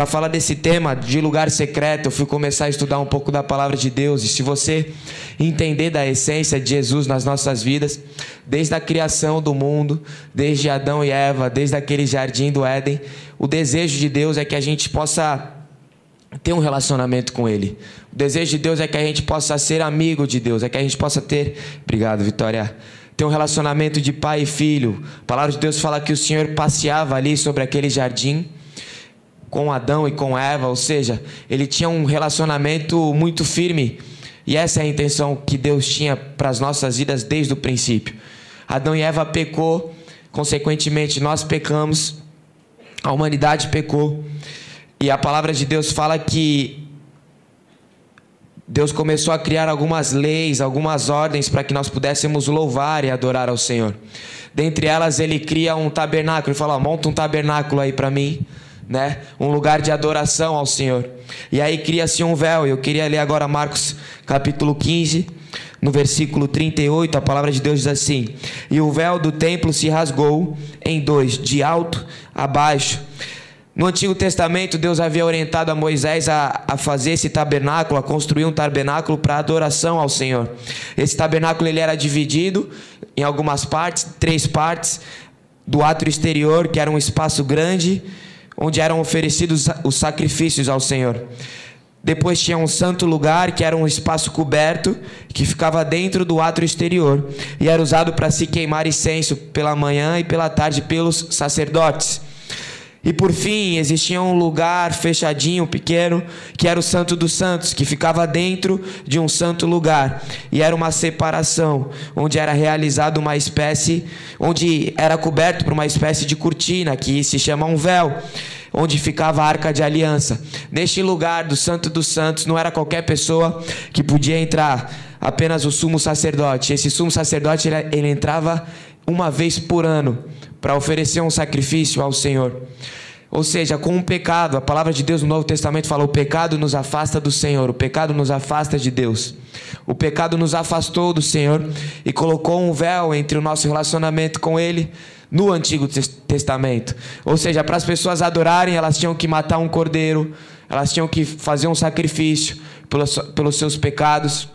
para falar desse tema de lugar secreto, eu fui começar a estudar um pouco da palavra de Deus. E se você entender da essência de Jesus nas nossas vidas, desde a criação do mundo, desde Adão e Eva, desde aquele jardim do Éden, o desejo de Deus é que a gente possa ter um relacionamento com Ele. O desejo de Deus é que a gente possa ser amigo de Deus, é que a gente possa ter. Obrigado, Vitória ter um relacionamento de pai e filho. A palavra de Deus fala que o Senhor passeava ali sobre aquele jardim com Adão e com Eva, ou seja, ele tinha um relacionamento muito firme. E essa é a intenção que Deus tinha para as nossas vidas desde o princípio. Adão e Eva pecou, consequentemente nós pecamos, a humanidade pecou. E a palavra de Deus fala que Deus começou a criar algumas leis, algumas ordens para que nós pudéssemos louvar e adorar ao Senhor. Dentre elas, ele cria um tabernáculo. Ele fala: monta um tabernáculo aí para mim né? Um lugar de adoração ao Senhor. E aí cria-se um véu. Eu queria ler agora Marcos capítulo 15, no versículo 38, a palavra de Deus diz assim: E o véu do templo se rasgou em dois, de alto a baixo. No Antigo Testamento, Deus havia orientado a Moisés a, a fazer esse tabernáculo, a construir um tabernáculo para adoração ao Senhor. Esse tabernáculo ele era dividido em algumas partes, três partes, do átrio exterior, que era um espaço grande, onde eram oferecidos os sacrifícios ao Senhor. Depois tinha um santo lugar, que era um espaço coberto, que ficava dentro do átrio exterior, e era usado para se queimar incenso pela manhã e pela tarde pelos sacerdotes. E por fim, existia um lugar fechadinho, pequeno, que era o Santo dos Santos, que ficava dentro de um santo lugar. E era uma separação, onde era realizado uma espécie, onde era coberto por uma espécie de cortina, que se chama um véu onde ficava a arca de aliança. Neste lugar do Santo dos Santos não era qualquer pessoa que podia entrar, apenas o sumo sacerdote. Esse sumo sacerdote ele, ele entrava uma vez por ano para oferecer um sacrifício ao Senhor. Ou seja, com o pecado, a palavra de Deus no Novo Testamento fala: o pecado nos afasta do Senhor, o pecado nos afasta de Deus. O pecado nos afastou do Senhor e colocou um véu entre o nosso relacionamento com Ele no Antigo Testamento. Ou seja, para as pessoas adorarem, elas tinham que matar um cordeiro, elas tinham que fazer um sacrifício pelos, pelos seus pecados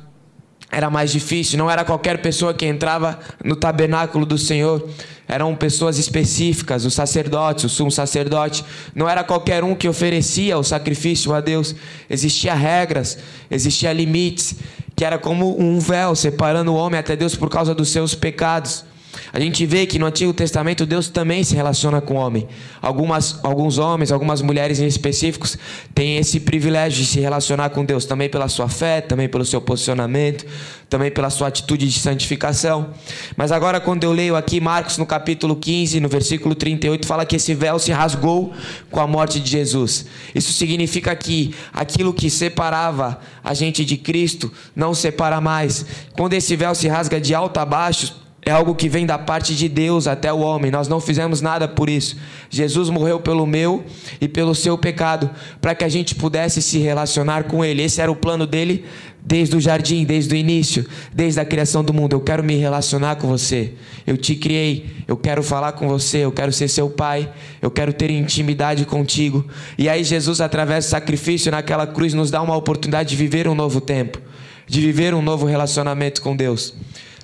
era mais difícil, não era qualquer pessoa que entrava no tabernáculo do Senhor, eram pessoas específicas, os sacerdotes, o sumo sacerdote, não era qualquer um que oferecia o sacrifício a Deus, existia regras, existia limites, que era como um véu separando o homem até Deus por causa dos seus pecados. A gente vê que no Antigo Testamento Deus também se relaciona com o homem. Algumas, alguns homens, algumas mulheres em específicos têm esse privilégio de se relacionar com Deus também pela sua fé, também pelo seu posicionamento, também pela sua atitude de santificação. Mas agora, quando eu leio aqui Marcos no capítulo 15, no versículo 38, fala que esse véu se rasgou com a morte de Jesus. Isso significa que aquilo que separava a gente de Cristo não separa mais. Quando esse véu se rasga de alto a baixo, é algo que vem da parte de Deus até o homem. Nós não fizemos nada por isso. Jesus morreu pelo meu e pelo seu pecado, para que a gente pudesse se relacionar com Ele. Esse era o plano dele desde o jardim, desde o início, desde a criação do mundo. Eu quero me relacionar com você. Eu te criei. Eu quero falar com você. Eu quero ser seu pai. Eu quero ter intimidade contigo. E aí, Jesus, através do sacrifício naquela cruz, nos dá uma oportunidade de viver um novo tempo, de viver um novo relacionamento com Deus.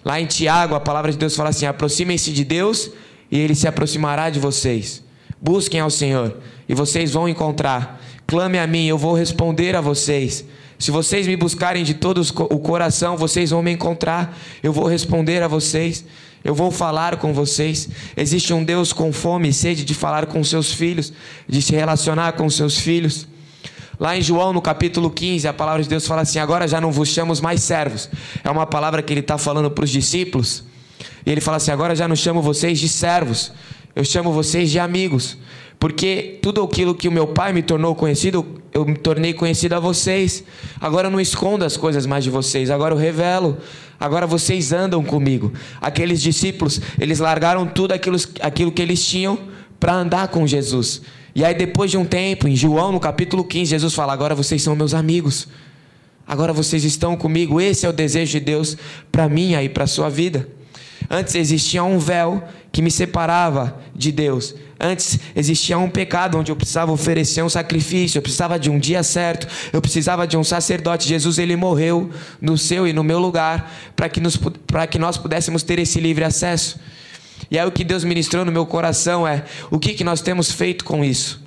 Lá em Tiago, a palavra de Deus fala assim: aproximem-se de Deus e ele se aproximará de vocês. Busquem ao Senhor e vocês vão encontrar. Clame a mim, eu vou responder a vocês. Se vocês me buscarem de todo o coração, vocês vão me encontrar. Eu vou responder a vocês. Eu vou falar com vocês. Existe um Deus com fome e sede de falar com seus filhos, de se relacionar com seus filhos. Lá em João, no capítulo 15, a palavra de Deus fala assim: Agora já não vos chamamos mais servos. É uma palavra que ele está falando para os discípulos. E ele fala assim: Agora já não chamo vocês de servos, eu chamo vocês de amigos. Porque tudo aquilo que o meu pai me tornou conhecido, eu me tornei conhecido a vocês. Agora eu não escondo as coisas mais de vocês, agora eu revelo. Agora vocês andam comigo. Aqueles discípulos, eles largaram tudo aquilo, aquilo que eles tinham para andar com Jesus. E aí, depois de um tempo, em João, no capítulo 15, Jesus fala: Agora vocês são meus amigos. Agora vocês estão comigo. Esse é o desejo de Deus para mim e para a sua vida. Antes existia um véu que me separava de Deus. Antes existia um pecado onde eu precisava oferecer um sacrifício, eu precisava de um dia certo, eu precisava de um sacerdote. Jesus ele morreu no seu e no meu lugar para que, que nós pudéssemos ter esse livre acesso. E aí o que Deus ministrou no meu coração é o que, que nós temos feito com isso.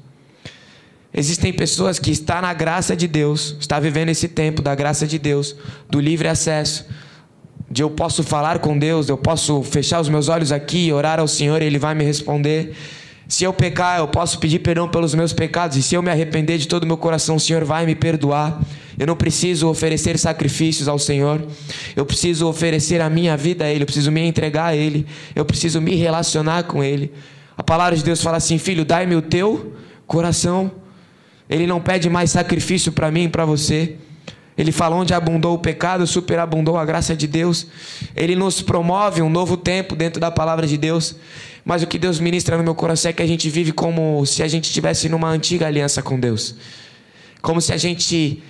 Existem pessoas que estão na graça de Deus, está vivendo esse tempo da graça de Deus, do livre acesso, de eu posso falar com Deus, eu posso fechar os meus olhos aqui, orar ao Senhor e Ele vai me responder. Se eu pecar, eu posso pedir perdão pelos meus pecados, e se eu me arrepender de todo o meu coração, o Senhor vai me perdoar. Eu não preciso oferecer sacrifícios ao Senhor, eu preciso oferecer a minha vida a Ele, eu preciso me entregar a Ele, eu preciso me relacionar com Ele. A palavra de Deus fala assim: Filho, dai-me o teu coração. Ele não pede mais sacrifício para mim e para você. Ele fala onde abundou o pecado, superabundou a graça de Deus. Ele nos promove um novo tempo dentro da palavra de Deus. Mas o que Deus ministra no meu coração é que a gente vive como se a gente estivesse numa antiga aliança com Deus. Como se a gente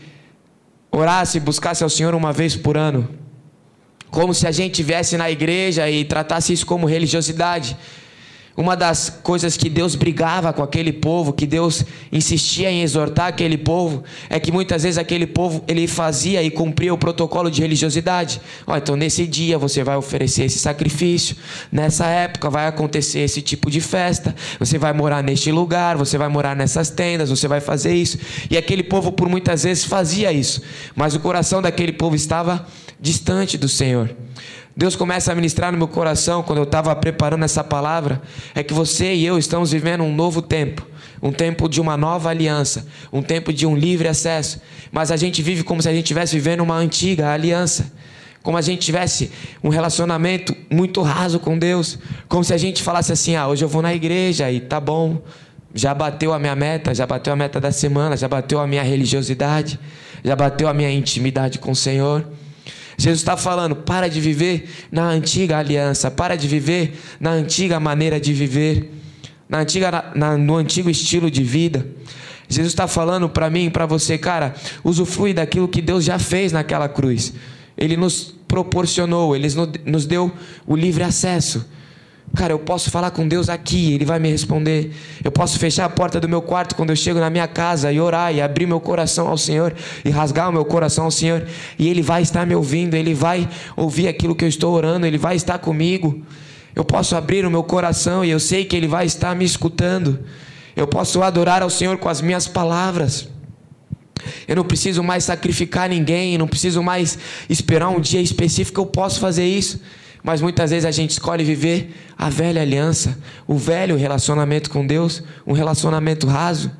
orasse e buscasse ao Senhor uma vez por ano. Como se a gente viesse na igreja e tratasse isso como religiosidade. Uma das coisas que Deus brigava com aquele povo, que Deus insistia em exortar aquele povo, é que muitas vezes aquele povo ele fazia e cumpria o protocolo de religiosidade. Oh, então nesse dia você vai oferecer esse sacrifício, nessa época vai acontecer esse tipo de festa, você vai morar neste lugar, você vai morar nessas tendas, você vai fazer isso. E aquele povo por muitas vezes fazia isso, mas o coração daquele povo estava distante do Senhor. Deus começa a ministrar no meu coração quando eu estava preparando essa palavra, é que você e eu estamos vivendo um novo tempo, um tempo de uma nova aliança, um tempo de um livre acesso, mas a gente vive como se a gente estivesse vivendo uma antiga aliança, como a gente tivesse um relacionamento muito raso com Deus, como se a gente falasse assim: "Ah, hoje eu vou na igreja e tá bom, já bateu a minha meta, já bateu a meta da semana, já bateu a minha religiosidade, já bateu a minha intimidade com o Senhor". Jesus está falando: para de viver na antiga aliança, para de viver na antiga maneira de viver, na antiga, na, no antigo estilo de vida. Jesus está falando para mim e para você, cara, usufrui daquilo que Deus já fez naquela cruz. Ele nos proporcionou, ele nos deu o livre acesso. Cara, eu posso falar com Deus aqui, Ele vai me responder. Eu posso fechar a porta do meu quarto quando eu chego na minha casa e orar e abrir meu coração ao Senhor e rasgar o meu coração ao Senhor. E Ele vai estar me ouvindo, Ele vai ouvir aquilo que eu estou orando, Ele vai estar comigo. Eu posso abrir o meu coração e eu sei que Ele vai estar me escutando. Eu posso adorar ao Senhor com as minhas palavras. Eu não preciso mais sacrificar ninguém, não preciso mais esperar um dia específico, eu posso fazer isso. Mas muitas vezes a gente escolhe viver a velha aliança, o velho relacionamento com Deus, um relacionamento raso.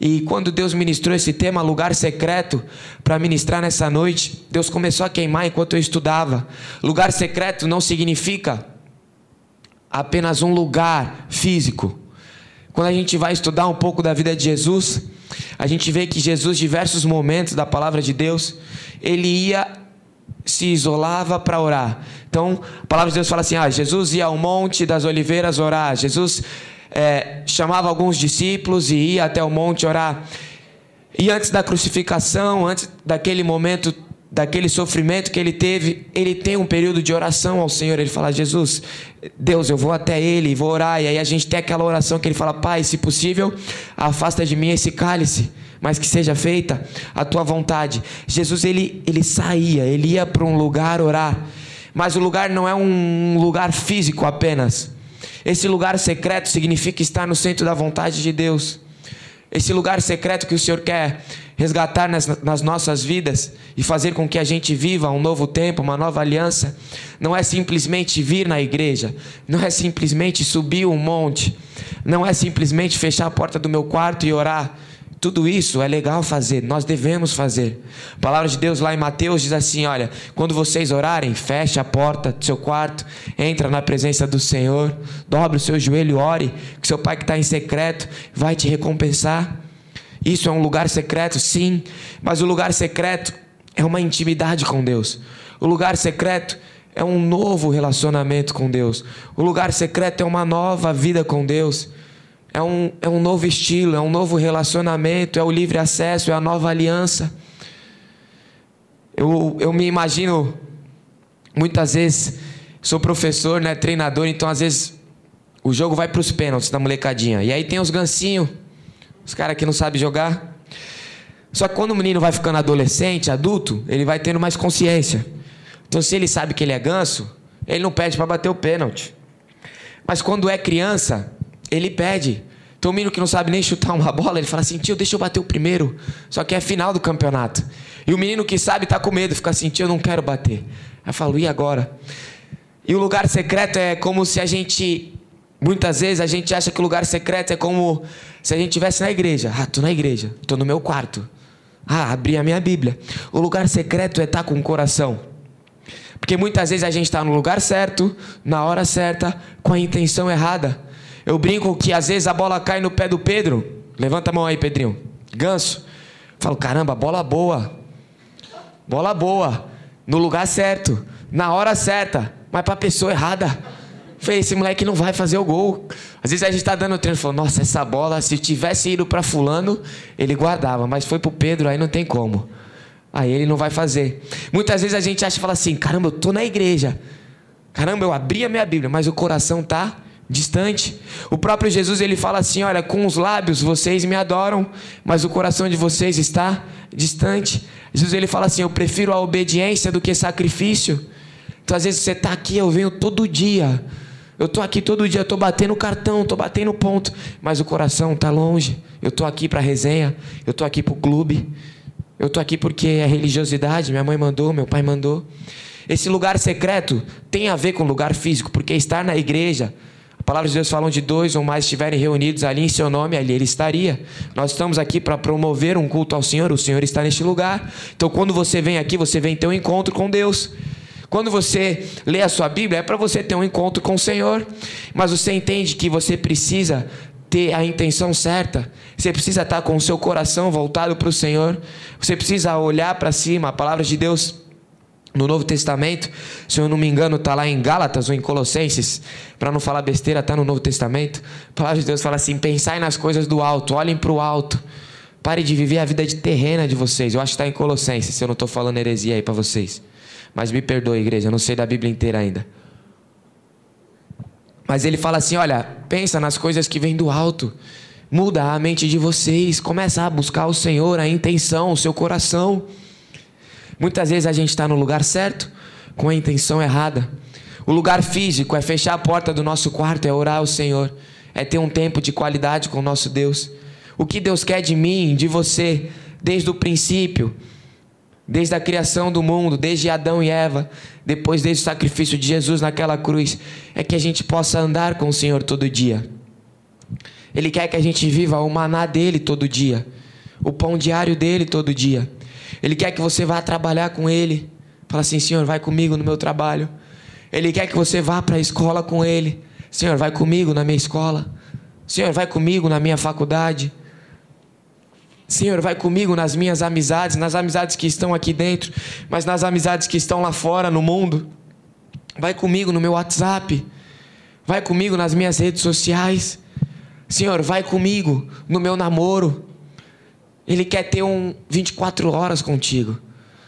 E quando Deus ministrou esse tema, lugar secreto, para ministrar nessa noite, Deus começou a queimar enquanto eu estudava. Lugar secreto não significa apenas um lugar físico. Quando a gente vai estudar um pouco da vida de Jesus, a gente vê que Jesus, diversos momentos da palavra de Deus, ele ia se isolava para orar. Então, a palavra de Deus fala assim: ah, Jesus ia ao Monte das Oliveiras orar. Jesus é, chamava alguns discípulos e ia até o monte orar. E antes da crucificação, antes daquele momento, daquele sofrimento que ele teve, ele tem um período de oração ao Senhor. Ele fala: Jesus, Deus, eu vou até ele, vou orar. E aí a gente tem aquela oração que ele fala: Pai, se possível, afasta de mim esse cálice mas que seja feita a tua vontade. Jesus ele ele saía, ele ia para um lugar orar, mas o lugar não é um lugar físico apenas. Esse lugar secreto significa estar no centro da vontade de Deus. Esse lugar secreto que o Senhor quer resgatar nas, nas, nossas vidas e fazer com que a gente viva um novo tempo, uma nova aliança, não é simplesmente vir na igreja, não é simplesmente subir um monte, não é simplesmente fechar a porta do meu quarto e orar, tudo isso é legal fazer, nós devemos fazer. A palavra de Deus lá em Mateus diz assim: olha, quando vocês orarem, feche a porta do seu quarto, entra na presença do Senhor, dobre o seu joelho, ore, que seu pai que está em secreto vai te recompensar. Isso é um lugar secreto, sim, mas o lugar secreto é uma intimidade com Deus. O lugar secreto é um novo relacionamento com Deus. O lugar secreto é uma nova vida com Deus é um, é um novo estilo, é um novo relacionamento, é o livre acesso, é a nova aliança. Eu, eu me imagino, muitas vezes, sou professor, né, treinador, então às vezes o jogo vai para os pênaltis da molecadinha. E aí tem os gancinhos, os caras que não sabem jogar. Só que quando o menino vai ficando adolescente, adulto, ele vai tendo mais consciência. Então, se ele sabe que ele é ganso, ele não pede para bater o pênalti. Mas quando é criança, ele pede. Então, o menino que não sabe nem chutar uma bola, ele fala assim: tio, deixa eu bater o primeiro. Só que é final do campeonato. E o menino que sabe está com medo, fica assim: tio, eu não quero bater. Aí eu falo: e agora? E o lugar secreto é como se a gente. Muitas vezes a gente acha que o lugar secreto é como se a gente estivesse na igreja. Ah, tô na igreja, tô no meu quarto. Ah, abri a minha Bíblia. O lugar secreto é estar com o coração. Porque muitas vezes a gente está no lugar certo, na hora certa, com a intenção errada. Eu brinco que às vezes a bola cai no pé do Pedro. Levanta a mão aí, Pedrinho. Ganso. falo, caramba, bola boa. Bola boa. No lugar certo, na hora certa, mas para a pessoa errada. Falei, esse moleque não vai fazer o gol. Às vezes a gente está dando treino e fala, nossa, essa bola, se tivesse ido para fulano, ele guardava, mas foi pro Pedro, aí não tem como. Aí ele não vai fazer. Muitas vezes a gente acha e fala assim, caramba, eu tô na igreja. Caramba, eu abri a minha Bíblia, mas o coração tá distante. O próprio Jesus ele fala assim, olha, com os lábios vocês me adoram, mas o coração de vocês está distante. Jesus ele fala assim, eu prefiro a obediência do que sacrifício. Então às vezes você está aqui, eu venho todo dia eu estou aqui todo dia, estou batendo cartão, estou batendo ponto, mas o coração está longe. Eu estou aqui para resenha, eu estou aqui para o clube, eu estou aqui porque é religiosidade, minha mãe mandou, meu pai mandou. Esse lugar secreto tem a ver com lugar físico, porque estar na igreja, a palavra de Deus fala onde dois ou mais estiverem reunidos ali em seu nome, ali ele estaria. Nós estamos aqui para promover um culto ao Senhor, o Senhor está neste lugar. Então quando você vem aqui, você vem ter um encontro com Deus. Quando você lê a sua Bíblia, é para você ter um encontro com o Senhor, mas você entende que você precisa ter a intenção certa. Você precisa estar com o seu coração voltado para o Senhor. Você precisa olhar para cima. A palavra de Deus no Novo Testamento, se eu não me engano, está lá em Gálatas ou em Colossenses, para não falar besteira, está no Novo Testamento. A palavra de Deus fala assim: pensai nas coisas do alto, olhem para o alto. Pare de viver a vida de terrena de vocês. Eu acho que está em Colossenses, se eu não estou falando heresia aí para vocês. Mas me perdoe, igreja, eu não sei da Bíblia inteira ainda. Mas ele fala assim: olha, pensa nas coisas que vêm do alto. Muda a mente de vocês. Começa a buscar o Senhor, a intenção, o seu coração. Muitas vezes a gente está no lugar certo, com a intenção errada. O lugar físico é fechar a porta do nosso quarto, é orar ao Senhor, é ter um tempo de qualidade com o nosso Deus. O que Deus quer de mim, de você, desde o princípio, desde a criação do mundo, desde Adão e Eva, depois desde o sacrifício de Jesus naquela cruz, é que a gente possa andar com o Senhor todo dia. Ele quer que a gente viva o maná dele todo dia, o pão diário dele todo dia. Ele quer que você vá trabalhar com ele. Fala assim, Senhor, vai comigo no meu trabalho. Ele quer que você vá para a escola com ele. Senhor, vai comigo na minha escola. Senhor, vai comigo na minha faculdade. Senhor, vai comigo nas minhas amizades, nas amizades que estão aqui dentro, mas nas amizades que estão lá fora no mundo. Vai comigo no meu WhatsApp. Vai comigo nas minhas redes sociais. Senhor, vai comigo no meu namoro. Ele quer ter um 24 horas contigo.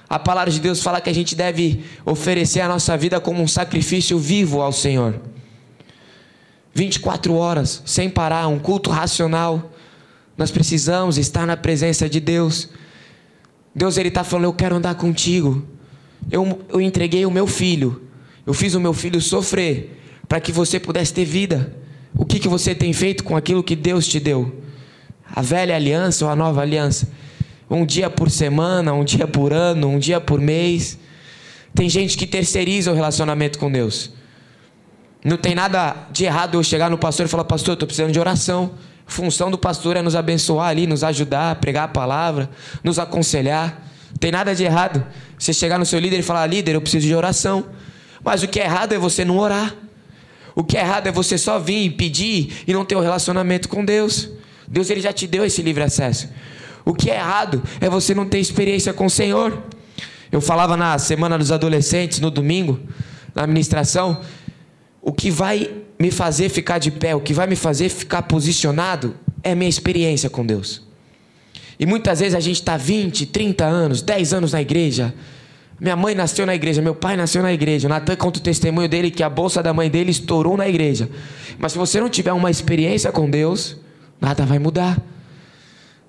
A palavra de Deus fala que a gente deve oferecer a nossa vida como um sacrifício vivo ao Senhor. 24 horas, sem parar, um culto racional. Nós precisamos estar na presença de Deus. Deus ele está falando: Eu quero andar contigo. Eu, eu entreguei o meu filho. Eu fiz o meu filho sofrer para que você pudesse ter vida. O que, que você tem feito com aquilo que Deus te deu? A velha aliança ou a nova aliança? Um dia por semana, um dia por ano, um dia por mês. Tem gente que terceiriza o relacionamento com Deus. Não tem nada de errado eu chegar no pastor e falar: Pastor, eu estou precisando de oração. Função do pastor é nos abençoar ali, nos ajudar, pregar a palavra, nos aconselhar. Não tem nada de errado. Você chegar no seu líder e falar: líder, eu preciso de oração. Mas o que é errado é você não orar. O que é errado é você só vir e pedir e não ter um relacionamento com Deus. Deus ele já te deu esse livre acesso. O que é errado é você não ter experiência com o Senhor. Eu falava na semana dos adolescentes, no domingo, na administração, o que vai me fazer ficar de pé, o que vai me fazer ficar posicionado é minha experiência com Deus. E muitas vezes a gente está 20, 30 anos, 10 anos na igreja, Minha mãe nasceu na igreja, meu pai nasceu na igreja. O Natan conta o testemunho dele que a bolsa da mãe dele estourou na igreja. Mas se você não tiver uma experiência com Deus, nada vai mudar.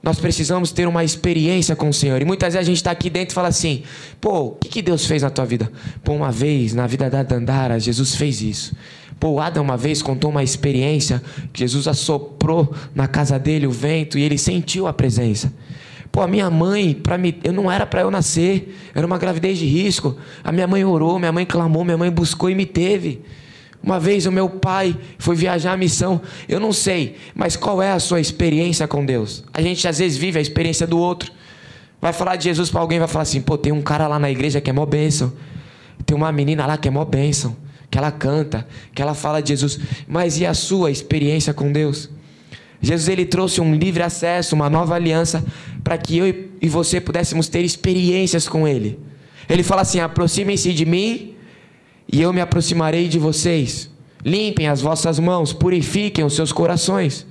Nós precisamos ter uma experiência com o Senhor. E muitas vezes a gente está aqui dentro e fala assim: pô, o que, que Deus fez na tua vida? Pô, uma vez na vida da Dandara, Jesus fez isso. Pô, Adam uma vez contou uma experiência que Jesus assoprou na casa dele o vento e ele sentiu a presença. Pô, a minha mãe, para mim, eu não era para eu nascer, era uma gravidez de risco. A minha mãe orou, minha mãe clamou, minha mãe buscou e me teve. Uma vez o meu pai foi viajar a missão. Eu não sei, mas qual é a sua experiência com Deus? A gente às vezes vive a experiência do outro. Vai falar de Jesus para alguém, vai falar assim: pô, tem um cara lá na igreja que é mó bênção. Tem uma menina lá que é mó bênção. Que ela canta, que ela fala de Jesus. Mas e a sua experiência com Deus? Jesus ele trouxe um livre acesso, uma nova aliança, para que eu e você pudéssemos ter experiências com Ele. Ele fala assim: aproximem-se de mim e eu me aproximarei de vocês. Limpem as vossas mãos, purifiquem os seus corações.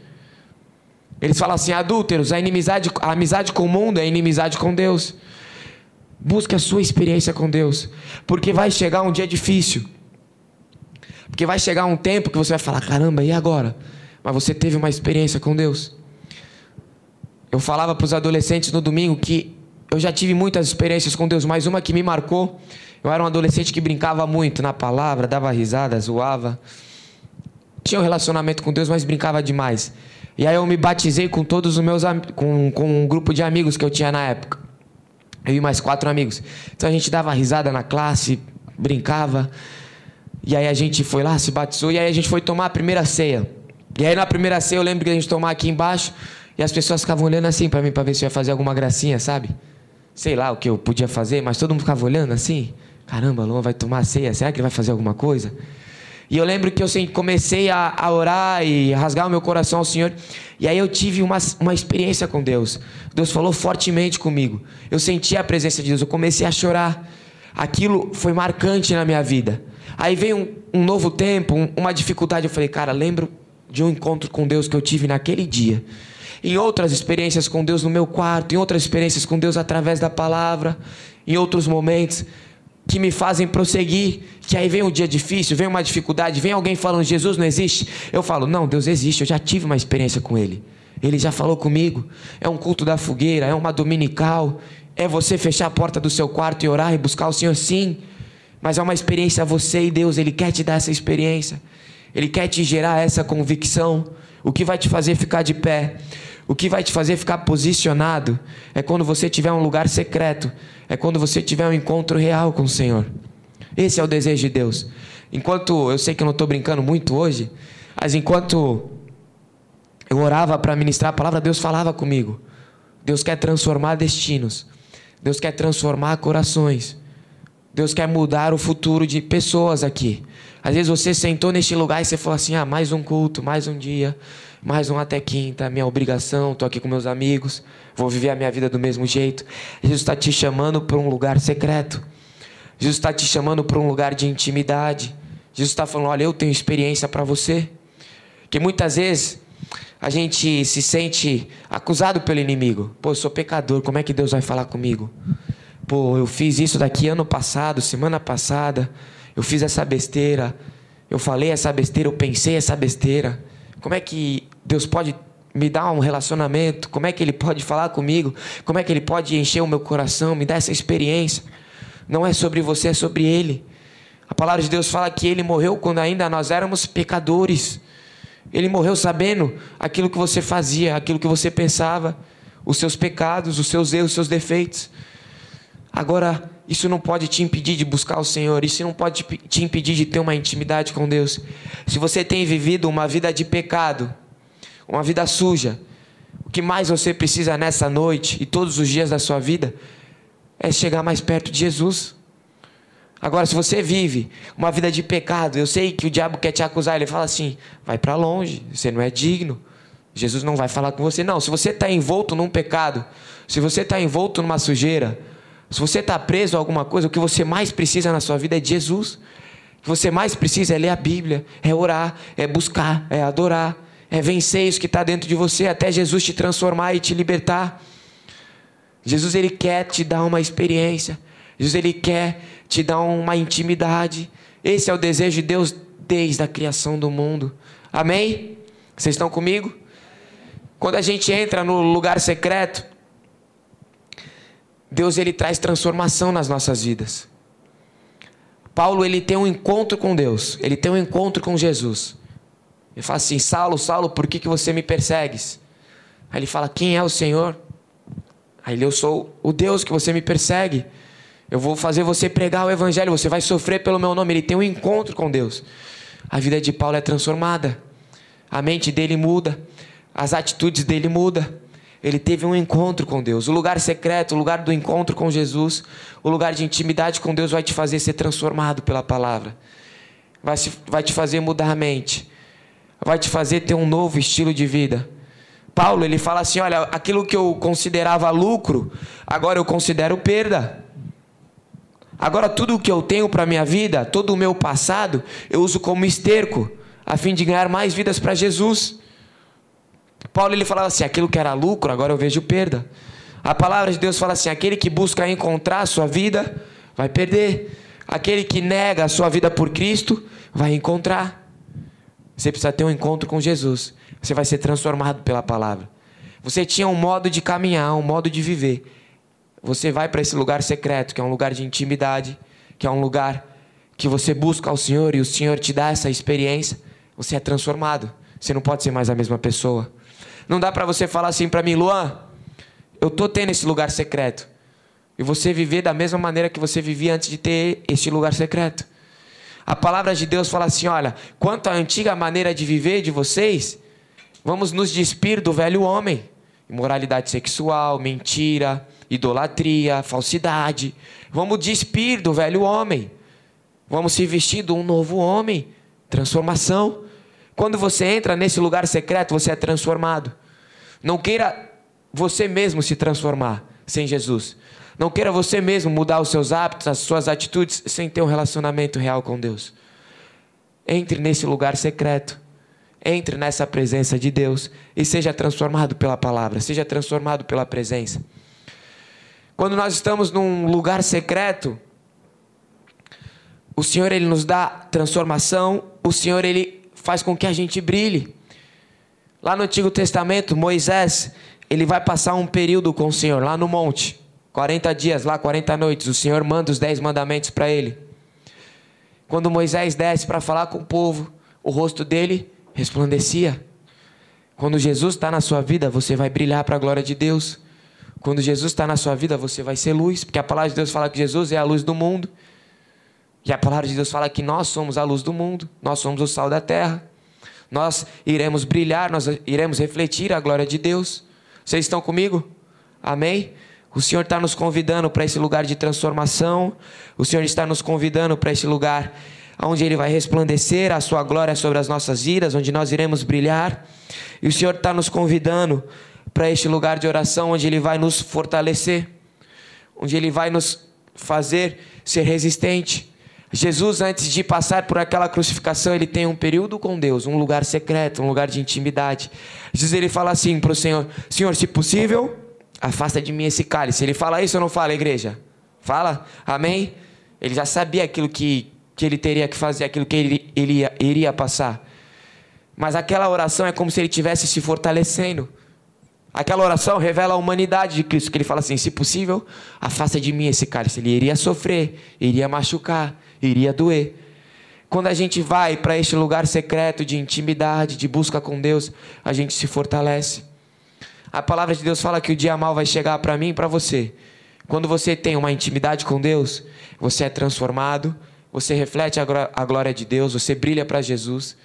Eles falam assim: adúlteros, a, inimizade, a amizade com o mundo é inimizade com Deus. Busque a sua experiência com Deus, porque vai chegar um dia difícil. Porque vai chegar um tempo que você vai falar: caramba, e agora? Mas você teve uma experiência com Deus. Eu falava para os adolescentes no domingo que eu já tive muitas experiências com Deus, mas uma que me marcou eu era um adolescente que brincava muito na palavra, dava risada, zoava. Tinha um relacionamento com Deus, mas brincava demais. E aí eu me batizei com todos os meus com, com um grupo de amigos que eu tinha na época. Eu e mais quatro amigos. Então a gente dava risada na classe, brincava. E aí a gente foi lá, se batizou, e aí a gente foi tomar a primeira ceia. E aí na primeira ceia eu lembro que a gente tomar aqui embaixo, e as pessoas ficavam olhando assim para mim para ver se eu ia fazer alguma gracinha, sabe? Sei lá o que eu podia fazer, mas todo mundo ficava olhando assim. Caramba, Luan vai tomar ceia, será que ele vai fazer alguma coisa? E eu lembro que eu comecei a, a, orar e rasgar o meu coração ao Senhor. E aí eu tive uma, uma experiência com Deus. Deus falou fortemente comigo. Eu senti a presença de Deus. Eu comecei a chorar. Aquilo foi marcante na minha vida. Aí veio um, um novo tempo, um, uma dificuldade. Eu falei, cara, lembro de um encontro com Deus que eu tive naquele dia. Em outras experiências com Deus no meu quarto, em outras experiências com Deus através da palavra, em outros momentos que me fazem prosseguir. Que aí vem um dia difícil, vem uma dificuldade, vem alguém falando Jesus não existe. Eu falo, não, Deus existe, eu já tive uma experiência com Ele. Ele já falou comigo. É um culto da fogueira, é uma dominical. É você fechar a porta do seu quarto e orar e buscar o Senhor, sim. Mas é uma experiência você e Deus, Ele quer te dar essa experiência. Ele quer te gerar essa convicção. O que vai te fazer ficar de pé? O que vai te fazer ficar posicionado é quando você tiver um lugar secreto, é quando você tiver um encontro real com o Senhor. Esse é o desejo de Deus. Enquanto eu sei que eu não estou brincando muito hoje, mas enquanto eu orava para ministrar a palavra, Deus falava comigo. Deus quer transformar destinos. Deus quer transformar corações. Deus quer mudar o futuro de pessoas aqui. Às vezes você sentou neste lugar e você falou assim: ah, mais um culto, mais um dia mais um até quinta, minha obrigação, estou aqui com meus amigos, vou viver a minha vida do mesmo jeito. Jesus está te chamando para um lugar secreto. Jesus está te chamando para um lugar de intimidade. Jesus está falando: olha, eu tenho experiência para você. Que muitas vezes a gente se sente acusado pelo inimigo. Pô, eu sou pecador, como é que Deus vai falar comigo? Pô, eu fiz isso daqui ano passado, semana passada. Eu fiz essa besteira. Eu falei essa besteira, eu pensei essa besteira. Como é que Deus pode me dar um relacionamento? Como é que Ele pode falar comigo? Como é que Ele pode encher o meu coração, me dar essa experiência? Não é sobre você, é sobre Ele. A palavra de Deus fala que Ele morreu quando ainda nós éramos pecadores. Ele morreu sabendo aquilo que você fazia, aquilo que você pensava, os seus pecados, os seus erros, os seus defeitos. Agora, isso não pode te impedir de buscar o Senhor, isso não pode te impedir de ter uma intimidade com Deus. Se você tem vivido uma vida de pecado, uma vida suja. O que mais você precisa nessa noite e todos os dias da sua vida é chegar mais perto de Jesus. Agora, se você vive uma vida de pecado, eu sei que o diabo quer te acusar, ele fala assim: vai para longe, você não é digno. Jesus não vai falar com você. Não, se você está envolto num pecado, se você está envolto numa sujeira, se você está preso a alguma coisa, o que você mais precisa na sua vida é de Jesus. O que você mais precisa é ler a Bíblia, é orar, é buscar, é adorar é vencer isso que está dentro de você até Jesus te transformar e te libertar. Jesus ele quer te dar uma experiência. Jesus ele quer te dar uma intimidade. Esse é o desejo de Deus desde a criação do mundo. Amém? Vocês estão comigo? Quando a gente entra no lugar secreto, Deus ele traz transformação nas nossas vidas. Paulo ele tem um encontro com Deus, ele tem um encontro com Jesus. Ele fala assim: Saulo, Saulo, por que, que você me persegues? Aí ele fala: Quem é o Senhor? Aí ele: Eu sou o Deus que você me persegue. Eu vou fazer você pregar o evangelho, você vai sofrer pelo meu nome. Ele tem um encontro com Deus. A vida de Paulo é transformada. A mente dele muda, as atitudes dele mudam. Ele teve um encontro com Deus. O lugar secreto, o lugar do encontro com Jesus, o lugar de intimidade com Deus vai te fazer ser transformado pela palavra. Vai, se, vai te fazer mudar a mente. Vai te fazer ter um novo estilo de vida. Paulo, ele fala assim: olha, aquilo que eu considerava lucro, agora eu considero perda. Agora tudo o que eu tenho para minha vida, todo o meu passado, eu uso como esterco, a fim de ganhar mais vidas para Jesus. Paulo ele falava assim: aquilo que era lucro, agora eu vejo perda. A palavra de Deus fala assim: aquele que busca encontrar a sua vida, vai perder. Aquele que nega a sua vida por Cristo, vai encontrar. Você precisa ter um encontro com Jesus. Você vai ser transformado pela palavra. Você tinha um modo de caminhar, um modo de viver. Você vai para esse lugar secreto, que é um lugar de intimidade, que é um lugar que você busca ao Senhor e o Senhor te dá essa experiência. Você é transformado. Você não pode ser mais a mesma pessoa. Não dá para você falar assim para mim, Luan, eu tô tendo esse lugar secreto. E você viver da mesma maneira que você vivia antes de ter este lugar secreto. A palavra de Deus fala assim: olha, quanto à antiga maneira de viver de vocês, vamos nos despir do velho homem. Imoralidade sexual, mentira, idolatria, falsidade. Vamos despir do velho homem. Vamos se vestir de um novo homem. Transformação. Quando você entra nesse lugar secreto, você é transformado. Não queira você mesmo se transformar sem Jesus. Não queira você mesmo mudar os seus hábitos, as suas atitudes, sem ter um relacionamento real com Deus. Entre nesse lugar secreto. Entre nessa presença de Deus e seja transformado pela palavra, seja transformado pela presença. Quando nós estamos num lugar secreto, o Senhor ele nos dá transformação, o Senhor ele faz com que a gente brilhe. Lá no Antigo Testamento, Moisés, ele vai passar um período com o Senhor lá no monte. 40 dias lá, 40 noites. O Senhor manda os 10 mandamentos para ele. Quando Moisés desce para falar com o povo, o rosto dele resplandecia. Quando Jesus está na sua vida, você vai brilhar para a glória de Deus. Quando Jesus está na sua vida, você vai ser luz, porque a palavra de Deus fala que Jesus é a luz do mundo. E a palavra de Deus fala que nós somos a luz do mundo, nós somos o sal da terra. Nós iremos brilhar, nós iremos refletir a glória de Deus. Vocês estão comigo? Amém? O Senhor está nos convidando para esse lugar de transformação. O Senhor está nos convidando para esse lugar onde Ele vai resplandecer a Sua glória sobre as nossas vidas, onde nós iremos brilhar. E o Senhor está nos convidando para este lugar de oração, onde Ele vai nos fortalecer, onde Ele vai nos fazer ser resistente Jesus, antes de passar por aquela crucificação, ele tem um período com Deus, um lugar secreto, um lugar de intimidade. Jesus ele fala assim para o Senhor: Senhor, se possível, afasta de mim esse cálice. Ele fala isso ou não fala, igreja? Fala? Amém? Ele já sabia aquilo que, que ele teria que fazer, aquilo que ele, ele ia, iria passar. Mas aquela oração é como se ele estivesse se fortalecendo. Aquela oração revela a humanidade de Cristo, que ele fala assim: se possível, afasta de mim esse cálice. Ele iria sofrer, iria machucar, iria doer. Quando a gente vai para este lugar secreto de intimidade, de busca com Deus, a gente se fortalece. A palavra de Deus fala que o dia mal vai chegar para mim e para você. Quando você tem uma intimidade com Deus, você é transformado, você reflete a glória de Deus, você brilha para Jesus,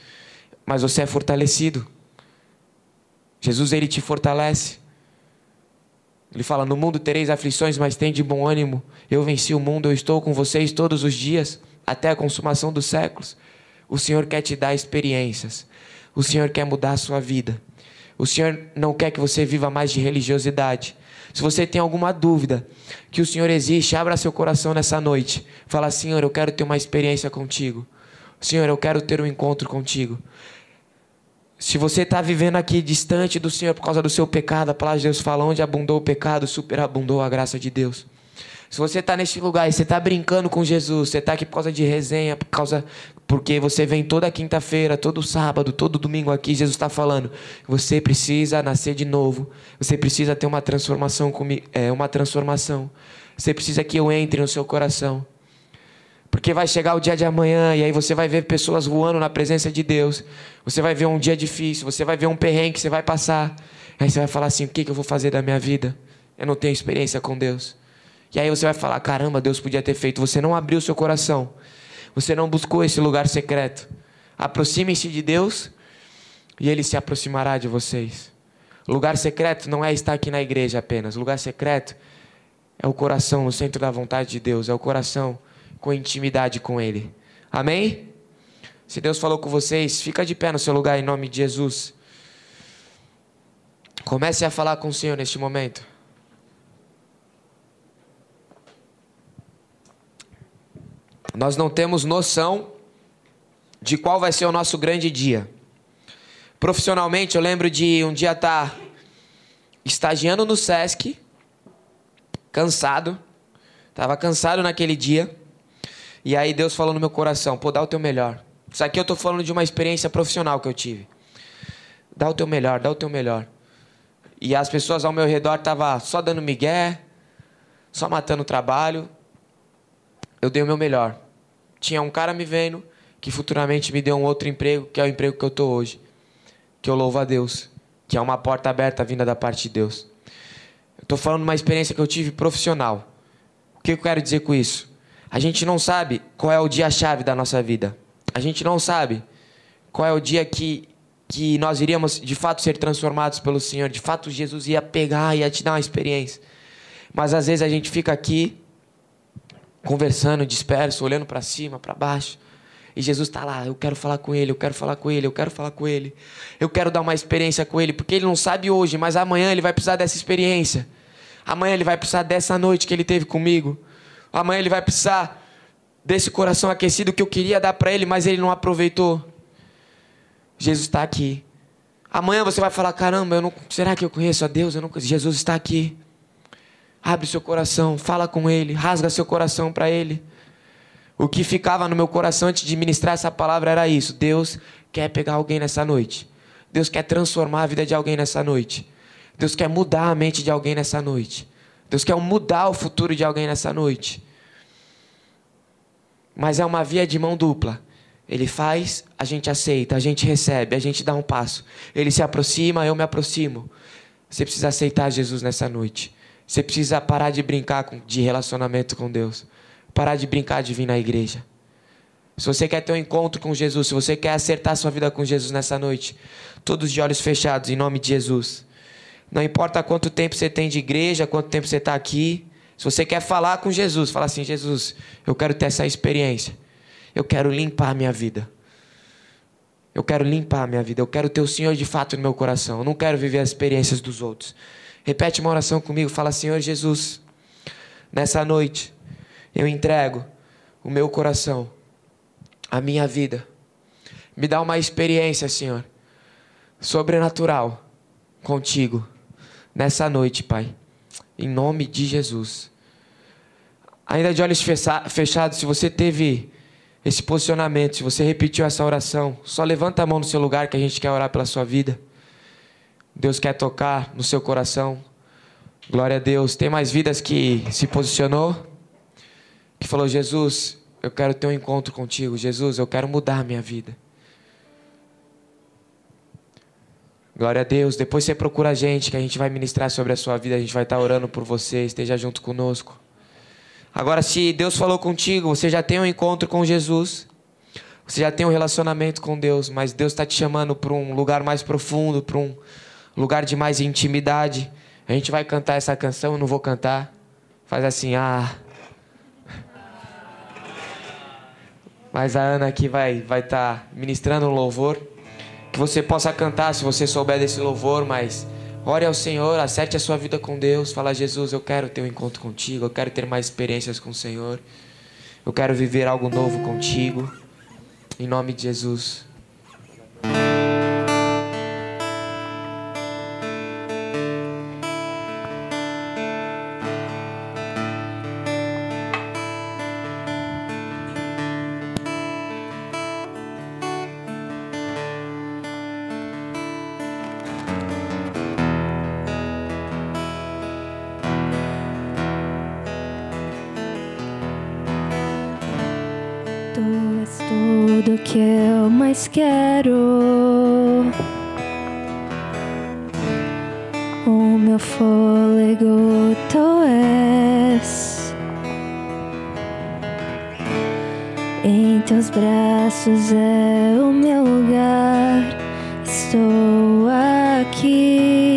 mas você é fortalecido. Jesus ele te fortalece. Ele fala: No mundo tereis aflições, mas tem de bom ânimo. Eu venci o mundo, eu estou com vocês todos os dias até a consumação dos séculos. O Senhor quer te dar experiências. O Senhor quer mudar a sua vida. O Senhor não quer que você viva mais de religiosidade. Se você tem alguma dúvida que o Senhor existe, abra seu coração nessa noite. Fala, Senhor, eu quero ter uma experiência contigo. Senhor, eu quero ter um encontro contigo. Se você está vivendo aqui distante do Senhor por causa do seu pecado, a palavra de Deus fala: onde abundou o pecado, superabundou a graça de Deus. Se você está neste lugar e você está brincando com Jesus, você está aqui por causa de resenha, por causa porque você vem toda quinta-feira, todo sábado, todo domingo aqui, Jesus está falando, você precisa nascer de novo, você precisa ter uma transformação comigo, é uma transformação. Você precisa que eu entre no seu coração. Porque vai chegar o dia de amanhã e aí você vai ver pessoas voando na presença de Deus. Você vai ver um dia difícil, você vai ver um perrengue que você vai passar. Aí você vai falar assim: o que, que eu vou fazer da minha vida? Eu não tenho experiência com Deus. E aí você vai falar: caramba, Deus podia ter feito. Você não abriu seu coração. Você não buscou esse lugar secreto. Aproximem-se de Deus e Ele se aproximará de vocês. Lugar secreto não é estar aqui na igreja apenas. Lugar secreto é o coração no centro da vontade de Deus. É o coração com intimidade com Ele. Amém? Se Deus falou com vocês, fica de pé no seu lugar em nome de Jesus. Comece a falar com o Senhor neste momento. Nós não temos noção de qual vai ser o nosso grande dia. Profissionalmente, eu lembro de um dia estar estagiando no SESC, cansado, estava cansado naquele dia, e aí Deus falou no meu coração: pô, dá o teu melhor. Isso aqui eu estou falando de uma experiência profissional que eu tive. Dá o teu melhor, dá o teu melhor. E as pessoas ao meu redor estavam só dando migué, só matando o trabalho. Eu dei o meu melhor. Tinha um cara me vendo que futuramente me deu um outro emprego, que é o emprego que eu estou hoje. Que eu louvo a Deus. Que é uma porta aberta vinda da parte de Deus. Eu estou falando uma experiência que eu tive profissional. O que eu quero dizer com isso? A gente não sabe qual é o dia-chave da nossa vida. A gente não sabe qual é o dia que que nós iríamos de fato ser transformados pelo Senhor, de fato Jesus ia pegar e ia te dar uma experiência. Mas às vezes a gente fica aqui conversando, disperso, olhando para cima, para baixo. E Jesus está lá, eu quero falar com ele, eu quero falar com ele, eu quero falar com ele. Eu quero dar uma experiência com ele, porque ele não sabe hoje, mas amanhã ele vai precisar dessa experiência. Amanhã ele vai precisar dessa noite que ele teve comigo. Amanhã ele vai precisar desse coração aquecido que eu queria dar para ele, mas ele não aproveitou. Jesus está aqui. Amanhã você vai falar: caramba, não, será que eu conheço a Deus? Jesus está aqui. Abre seu coração, fala com Ele, rasga seu coração para Ele. O que ficava no meu coração antes de ministrar essa palavra era isso: Deus quer pegar alguém nessa noite. Deus quer transformar a vida de alguém nessa noite. Deus quer mudar a mente de alguém nessa noite. Deus quer mudar o futuro de alguém nessa noite. Mas é uma via de mão dupla. Ele faz, a gente aceita, a gente recebe, a gente dá um passo. Ele se aproxima, eu me aproximo. Você precisa aceitar Jesus nessa noite. Você precisa parar de brincar de relacionamento com Deus. Parar de brincar de vir na igreja. Se você quer ter um encontro com Jesus, se você quer acertar sua vida com Jesus nessa noite, todos de olhos fechados, em nome de Jesus. Não importa quanto tempo você tem de igreja, quanto tempo você está aqui. Se você quer falar com Jesus, fala assim: Jesus, eu quero ter essa experiência. Eu quero limpar a minha vida. Eu quero limpar a minha vida. Eu quero ter o Senhor de fato no meu coração. Eu não quero viver as experiências dos outros. Repete uma oração comigo. Fala, Senhor Jesus, nessa noite eu entrego o meu coração, a minha vida. Me dá uma experiência, Senhor, sobrenatural contigo nessa noite, Pai. Em nome de Jesus. Ainda de olhos fechados, se você teve esse posicionamento, se você repetiu essa oração, só levanta a mão no seu lugar que a gente quer orar pela sua vida. Deus quer tocar no seu coração. Glória a Deus. Tem mais vidas que se posicionou, que falou: Jesus, eu quero ter um encontro contigo. Jesus, eu quero mudar a minha vida. Glória a Deus. Depois você procura a gente, que a gente vai ministrar sobre a sua vida. A gente vai estar orando por você. Esteja junto conosco. Agora, se Deus falou contigo, você já tem um encontro com Jesus, você já tem um relacionamento com Deus, mas Deus está te chamando para um lugar mais profundo, para um lugar de mais intimidade. A gente vai cantar essa canção, eu não vou cantar. Faz assim, ah. Mas a Ana aqui vai vai estar tá ministrando um louvor que você possa cantar se você souber desse louvor, mas Ore ao Senhor, acerte a sua vida com Deus. Fala, Jesus, eu quero ter um encontro contigo. Eu quero ter mais experiências com o Senhor. Eu quero viver algo novo contigo. Em nome de Jesus. Tu és tudo que eu mais quero. O meu fôlego tu és. Em teus braços é o meu lugar. Estou aqui,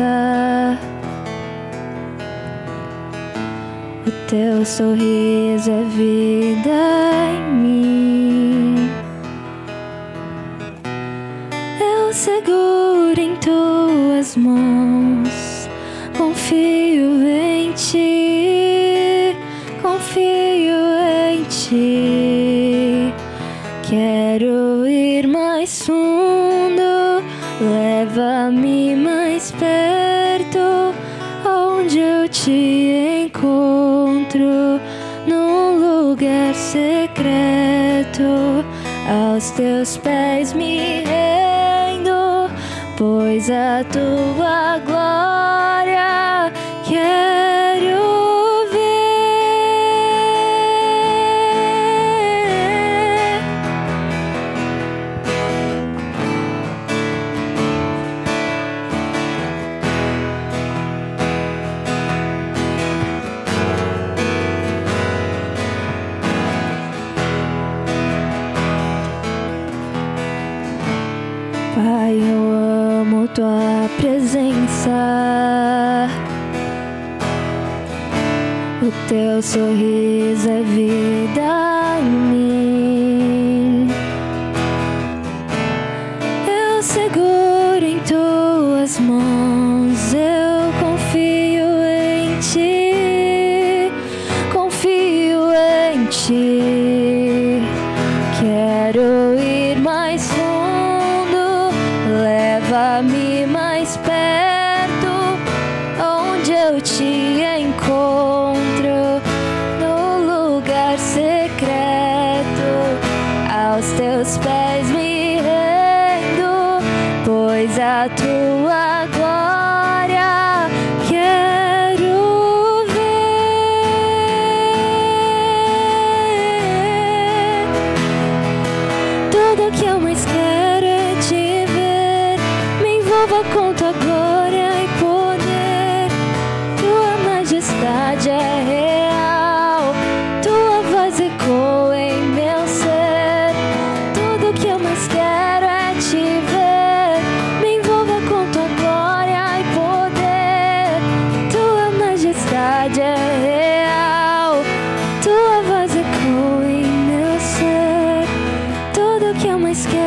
presença. O teu sorriso é vida encontro, num lugar secreto. Aos teus pés me rendo, pois a tua glória sorriso é vida em mim. Eu seguro em tuas mãos, eu confio em ti, confio em ti.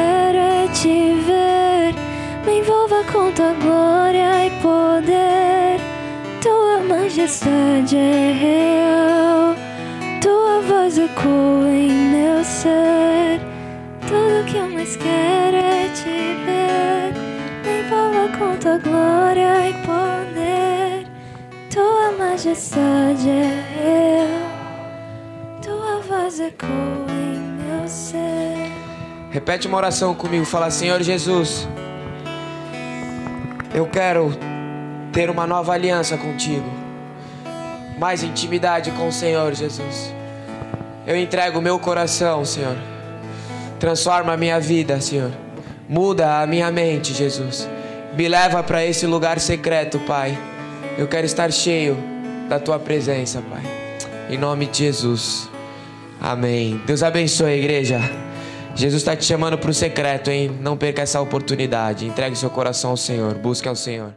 Quero é te ver. Me envolva com tua glória e poder. Tua majestade é real. Tua voz ecoa em meu ser. Tudo que eu mais quero é te ver. Me envolva com tua glória e poder. Tua majestade é real. Tua voz ecoa em. Repete uma oração comigo. Fala, Senhor Jesus, eu quero ter uma nova aliança contigo. Mais intimidade com o Senhor, Jesus. Eu entrego o meu coração, Senhor. Transforma a minha vida, Senhor. Muda a minha mente, Jesus. Me leva para esse lugar secreto, Pai. Eu quero estar cheio da tua presença, Pai. Em nome de Jesus. Amém. Deus abençoe a igreja. Jesus está te chamando para o secreto, hein? Não perca essa oportunidade. Entregue seu coração ao Senhor. Busque ao Senhor.